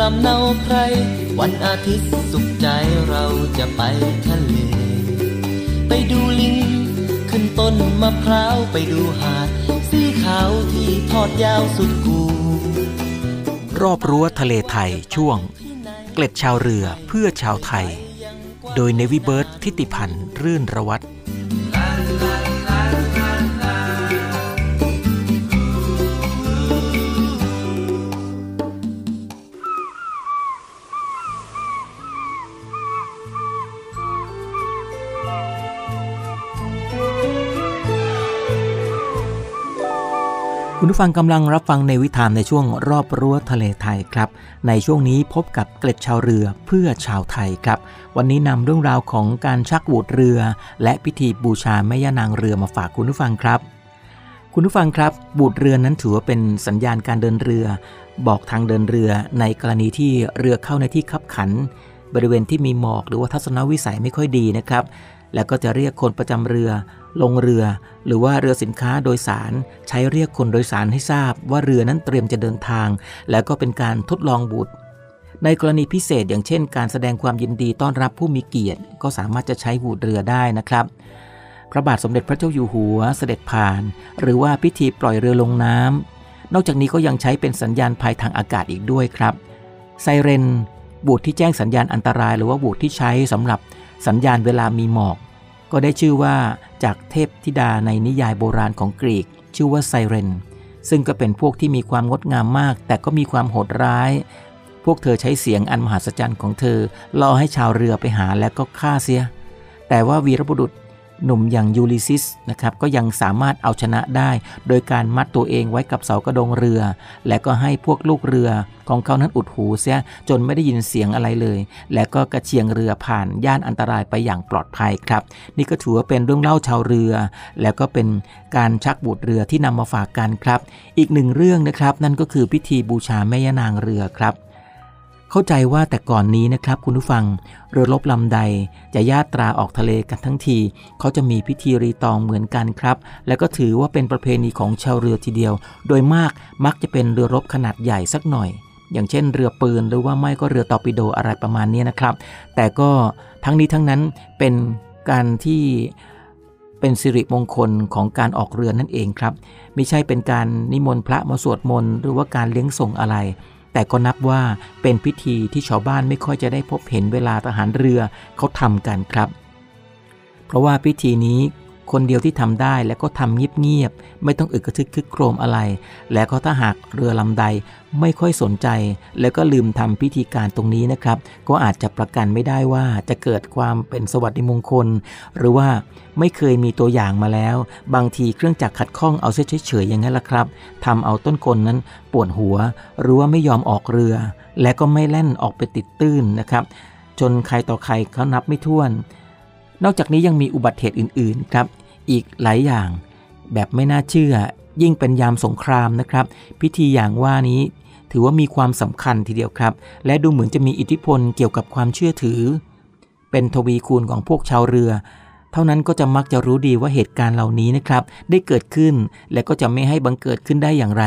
ลำเนาไพรวันอาทิตย์สุขใจเราจะไปทะเล ไปดูลิง ขึ้นต้นมะพร้าวไปดูหาด สีขาวที่ทอดยาวสุดกู รอบรั้วทะเลไทยช่วง เกล็ดชาวเรือเพื่อชาวไทย โดยเนวิเบิร์ตทิติพันธ์รื่นระวัตร คุณผู้ฟังกำลังรับฟังในวิธามในช่วงรอบรั้วทะเลไทยครับ ในช่วงนี้พบกับเกล็ดชาวเรือเพื่อชาวไทยครับ วันนี้นำเรื่องราวของการชักบูดเรือ และพิธีบูชาแม่ย่านางเรือมาฝากคุณผู้ฟังครับ คุณผู้ฟังครับ บูดเรือนั้นถือว่าเป็นสัญญาณการเดินเรือ บอกทางเดินเรือในกรณีที่เรือเข้าในที่คับขัน บริเวณที่มีหมอกหรือว่าทัศนวิสัยไม่ค่อยดีนะครับ แล้วก็จะเรียกคนประจำเรือ ลงเรือ หรือว่าเรือสินค้าโดยสาร ใช้เรียกคนโดยสารให้ทราบว่าเรือนั้นเตรียมจะเดินทาง แล้วก็เป็นการทดลองบุตร ในกรณีพิเศษอย่างเช่น การแสดงความยินดีต้อนรับผู้มีเกียรติ ก็สามารถจะใช้บูดเรือได้นะครับพระบาทสมเด็จพระเจ้าอยู่หัวเสด็จผ่าน หรือว่าพิธีปล่อยเรือลงน้ำนอกจากนี้ก็ยังใช้เป็นสัญญาณภัยทางอากาศอีกด้วยครับ ไซเรนบูดที่แจ้งสัญญาณอันตราย หรือว่าบูดที่ใช้สำหรับสัญญาณเวลามีหมอก ก็ได้ชื่อว่าจากเทพธิดาในนิยายโบราณของกรีก ชื่อว่าไซเรน ซึ่งก็เป็นพวกที่มีความงดงามมาก แต่ก็มีความโหดร้าย พวกเธอใช้เสียงอันมหัศจรรย์ของเธอล่อให้ชาวเรือไปหาและก็ฆ่าเสีย แต่ว่าวีรบุรุษ หนุ่มอย่างยูลิซิสนะครับก็ยังสามารถเอาชนะได้ โดยการมัดตัวเองไว้กับเสากระดงเรือ และก็ให้พวกลูกเรือของเขานั้นอุดหูเสียจนไม่ได้ยินเสียงอะไรเลย และก็กระเชียงเรือผ่านย่านอันตรายไปอย่างปลอดภัยครับ นี่ก็ถือว่าเป็นเรื่องเล่าชาวเรือ แล้วก็เป็นการชักบูดเรือที่นำมาฝากกันครับ อีกหนึ่งเรื่องนะครับ นั่นก็คือพิธีบูชาแม่ยานางเรือครับ เข้าใจว่าแต่ก่อนนี้นะครับคุณผู้ฟังเรือรบลำใดจะญาตราออกทะเลกันทั้งที เขาจะมีพิธีรีตองเหมือนกันครับ และก็ถือว่าเป็นประเพณีของชาวเรือทีเดียว โดยมากมักจะเป็นเรือรบขนาดใหญ่สักหน่อย อย่างเช่นเรือปืนหรือว่าไม่ก็เรือตอร์ปิโดอะไรประมาณนี้นะครับ แต่ก็ทั้งนี้ทั้งนั้นเป็นการที่เป็นสิริมงคลของการออกเรือนั่นเองครับ ไม่ใช่เป็นการนิมนต์พระมาสวดมนต์หรือว่าการเลี้ยงส่งอะไร แต่ก็นับว่าเป็นพิธีที่ชาวบ้านไม่ค่อยจะได้พบเห็นเวลาทหารเรือเขาทำกันครับ เพราะว่าพิธีนี้ คนเดียวที่ทำได้และก็ทำเงียบๆไม่ต้องอึกกระทึกคึกโครมอะไร และก็ถ้าหากเรือลำใดไม่ค่อยสนใจ แล้วก็ลืมทำพิธีการตรงนี้นะครับ ก็อาจจะประกันไม่ได้ว่าจะเกิดความเป็นสวัสดิมงคล หรือว่าไม่เคยมีตัวอย่างมาแล้ว บางทีเครื่องจักรขัดข้องเอาเฉยๆอย่างนั้นละครับทำเอาต้นกลนั้นปวดหัว หรือว่าไม่ยอมออกเรือ และก็ไม่แล่นออกไปติดตื้นนะครับ จนใครต่อใครเขานับไม่ถ้วน นอกจากนี้ยังมีอุบัติเหตุอื่นๆครับอีกหลายอย่าง แบบไม่น่าเชื่อ ยิ่งเป็นยามสงครามนะครับ พิธีอย่างว่านี้ ถือว่ามีความสำคัญทีเดียวครับ และดูเหมือนจะมีอิทธิพลเกี่ยวกับความเชื่อถือ เป็นทวีคูณของพวกชาวเรือ เท่านั้นก็จะมักจะรู้ดีว่าเหตุการณ์เหล่านี้นะครับ ได้เกิดขึ้นและก็จะไม่ให้บังเกิดขึ้นได้อย่างไร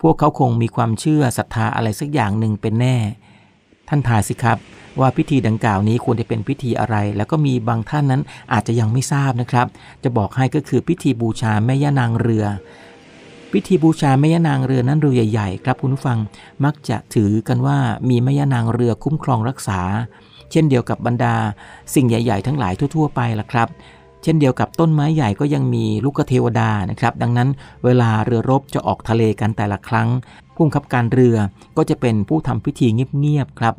พวกเขาคงมีความเชื่อศรัทธาอะไรสักอย่างหนึ่งเป็นแน่ ท่านทายสิครับ ว่าพิธีดังกล่าวนี้ควรจะเป็นพิธีอะไร แล้วก็มีบางท่านนั้นอาจจะยังไม่ทราบนะครับ จะบอกให้ก็คือพิธีบูชาแม่ย่านางเรือ พิธีบูชาแม่ย่านางเรือนั้นเรือใหญ่ๆ ครับคุณผู้ฟังมักจะถือกันว่ามีแม่ย่านางเรือคุ้มครองรักษา เช่นเดียวกับบรรดา สิ่งใหญ่ ๆ ทั้งหลายทั่ว ๆ ไปล่ะครับเช่นเดียวกับต้นไม้ใหญ่ก็ยังมีลูกเทวดานะครับ ดังนั้นเวลาเรือรบจะออกทะเลกันแต่ละครั้งผู้บังคับการเรือก็จะเป็นผู้ทำพิธีเงียบๆครับ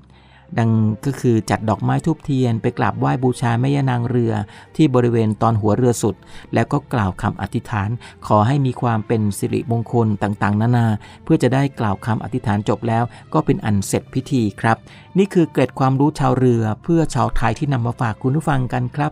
ดังก็คือจัดดอกไม้ทูบเทียน ไปกราบไหว้บูชาแม่ย่านางเรือ ที่บริเวณตอนหัวเรือสุด แล้วก็กล่าวคำอธิษฐาน ขอให้มีความเป็นสิริมงคลต่างๆ นานา เพื่อจะได้กล่าวคำอธิษฐานจบแล้ว ก็เป็นอันเสร็จพิธีครับ นี่คือเกร็ดความรู้ชาวเรือเพื่อชาวไทยที่นำมาฝากคุณผู้ฟังกันครับ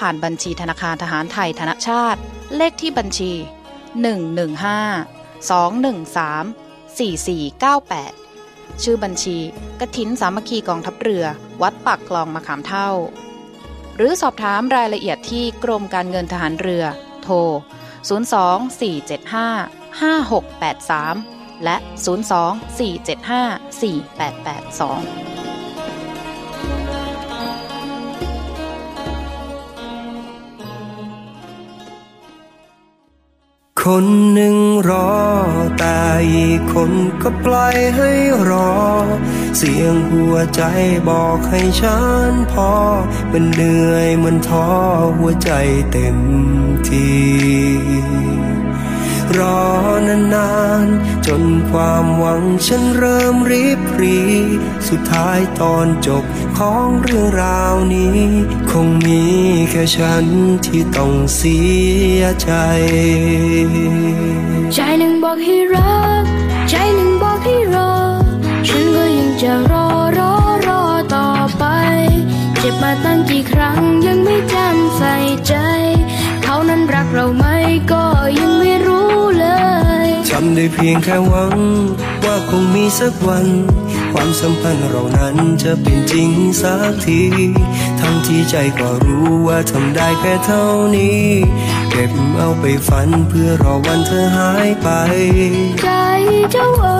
ผ่านบัญชีธนาคารทหารไทยธนชาติ เลขที่บัญชี 115 213 4498 ชื่อบัญชีกระถินสามัคคีกองทัพเรือ วัดปากคลองมะขามเท่า หรือสอบถามรายละเอียดที่กรมการเงินทหารเรือ โทร 024755683 และ 024754882 คนหนึ่งรอ แต่อีกคนก็ปล่อยให้รอ เสียงหัวใจบอกให้ฉันพอ มันเหนื่อยมันท้อหัวใจเต็มที่ รอนานๆจนความหวังฉันเริ่มริบรี สุดท้ายตอนจบของเรื่องราวนี้ คงมีแค่ฉันที่ต้องเสียใจ ใจหนึ่งบอกให้รัก ใจหนึ่งบอกให้รอ ฉันก็ยังจะรอรอรอต่อไป เจ็บมาตั้งกี่ครั้งยังไม่จำใส่ใจ เขานั้นรักเราไหมำได้เพียงแค่หวัง ว่าคงมีสักวัน ความสัมพันธ์เรานั้นจะเป็นจริงสักที ทั้งที่ใจก็รู้ว่าทำได้แค่เท่านี้ เก็บเอาไปฝันเพื่อรอวันเธอหายไป ใจเจ้าเอ๋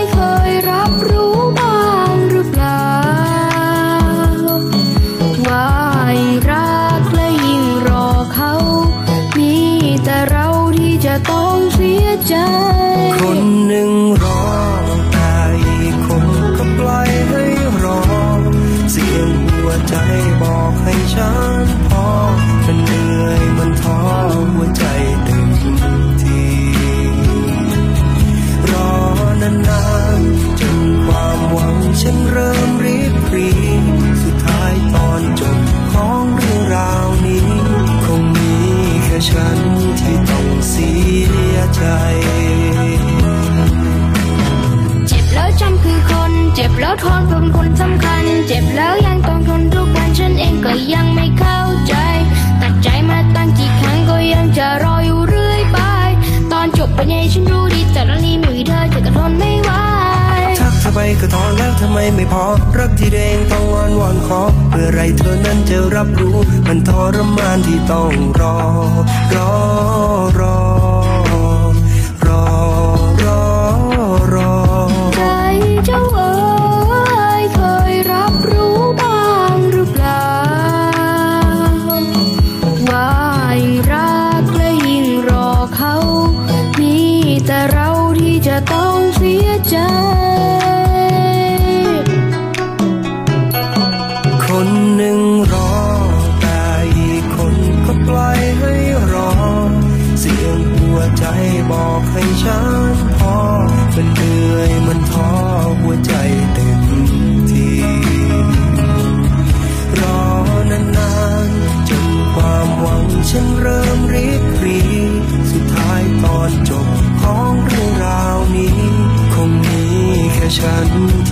ยเคยรับรู้ ทนเป็นคนสำคัญ เจ็บแล้วยังต้องทนทุกวันฉันเองก็ยังไม่เข้าใจ ตัดใจมาตั้งกี่ครั้งก็ยังจะรออยู่เรื่อยไป ตอนจบเป็นไงฉันรู้ดีแต่ตอนนี้ไม่มีเธอจะก็ทนไม่ไหวทักเธอไปก็ทอนแล้วทำไมไม่พอ รักที่แดงต้องวอนวอนขอเพื่อไรเธอนั้นจะรับรู้ มันทรมานที่ต้องรอ รอรอ ฉัน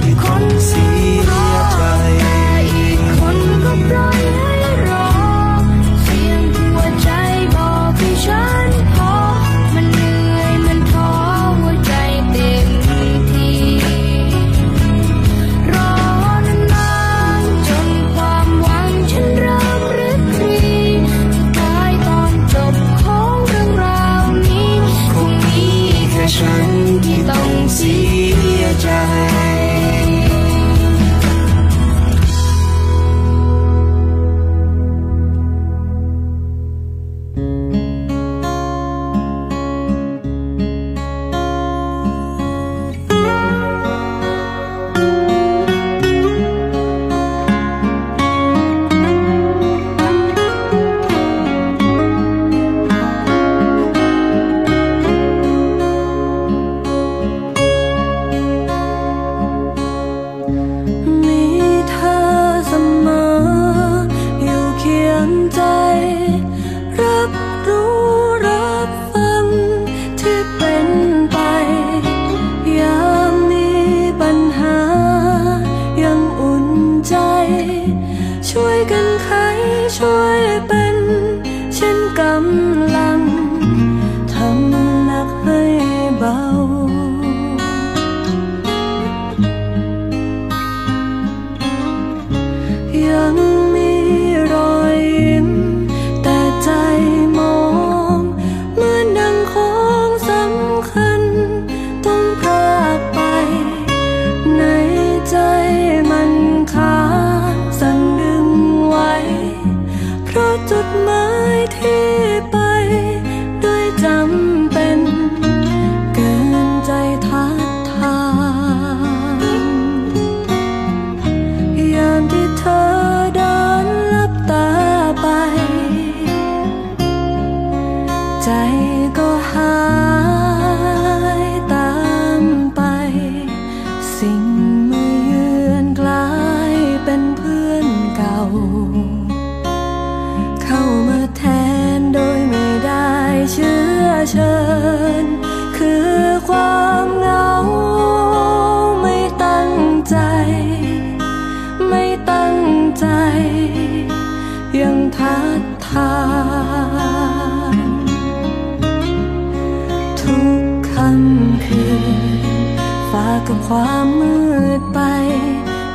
ฝากกับความมืดไป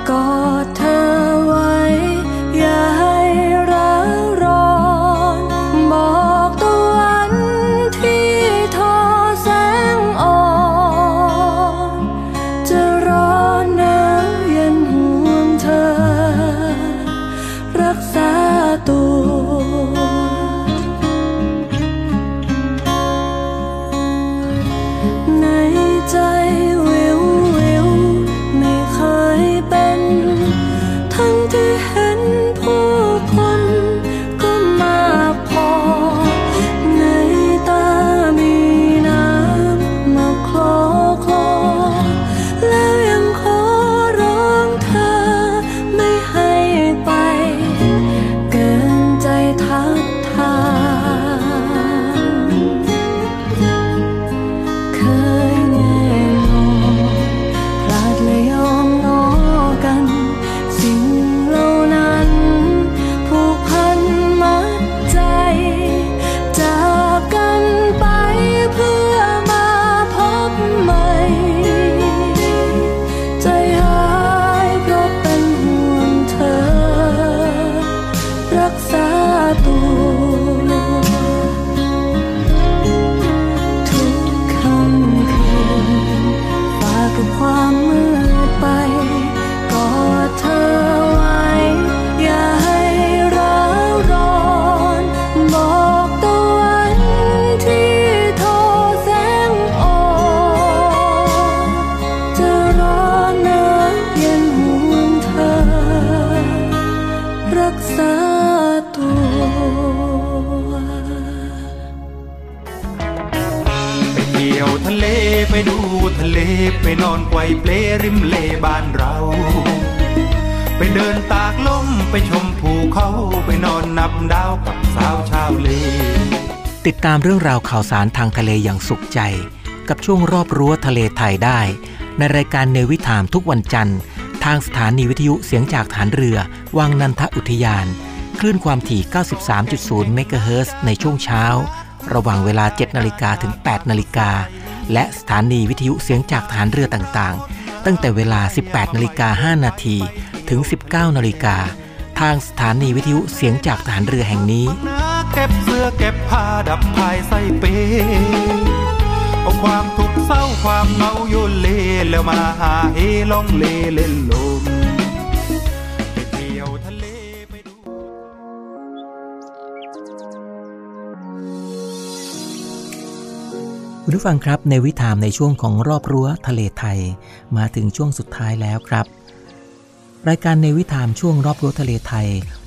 ก็ ที่ยวทะเลไปดูทะเลไปนอนไกวเปลริมเลบ้านเรา ไปเดินตากลมไปชมภูเขาไปนอนนับดาวกับสาวชาวเล ติดตามเรื่องราวข่าวสารทางทะเลอย่างสุขใจ กับช่วงรอบรั้วทะเลไทยได้ ในรายการเนวิถามทุกวันจันทร์ ทางสถานีวิทยุเสียงจากฐานเรือ วังนันทอุทยาน คลื่นความถี่ 93.0 เมกะเฮิรตซ์ในช่วงเช้า ระหว่างเวลา 7 นาฬิกาถึง 8 นาฬิกา และสถานีวิทยุเสียงจากฐานเรือต่างๆ ตั้งแต่เวลา 18 นาฬิกา 5 นาทีถึง 19 นาฬิกา ทางสถานีวิทยุเสียงจากฐานเรือแห่งนี้เก็บเสื้อเก็บผ้าดับภายใส่เปเอาความทุ เศร้าความเหงาโยนเลแล้วมาหาเฮล่องเลเล่นลมไปเที่ยวทะเลไปดู คุณผู้ฟังครับในวิถามในช่วงของรอบรั้วทะเลไทย มาถึงช่วงสุดท้ายแล้วครับ รายการในวิถามช่วงรอบรั้วทะเลไทย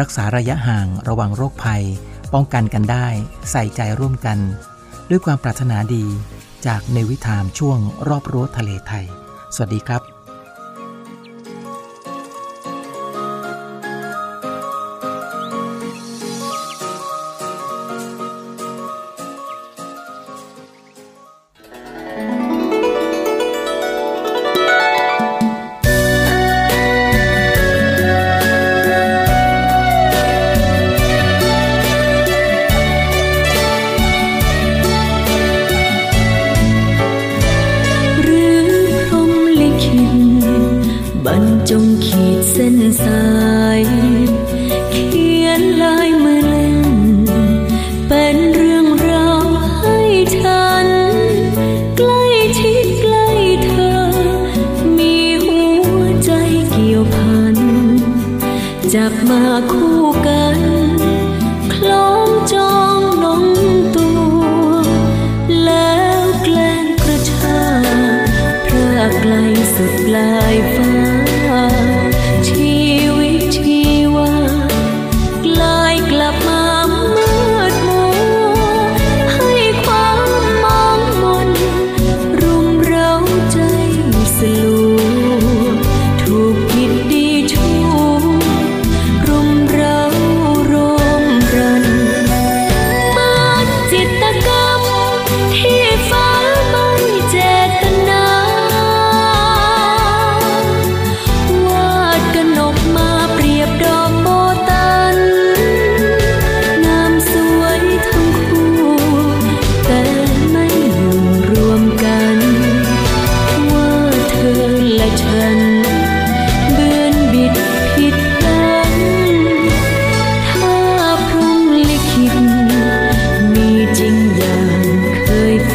รักษาระยะห่างระวังโรคภัย ป้องกันกันได้ ใส่ใจร่วมกัน ด้วยความปรารถนาดีจากในวิถามช่วงรอบรั้วทะเลไทย สวัสดีครับ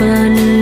vườn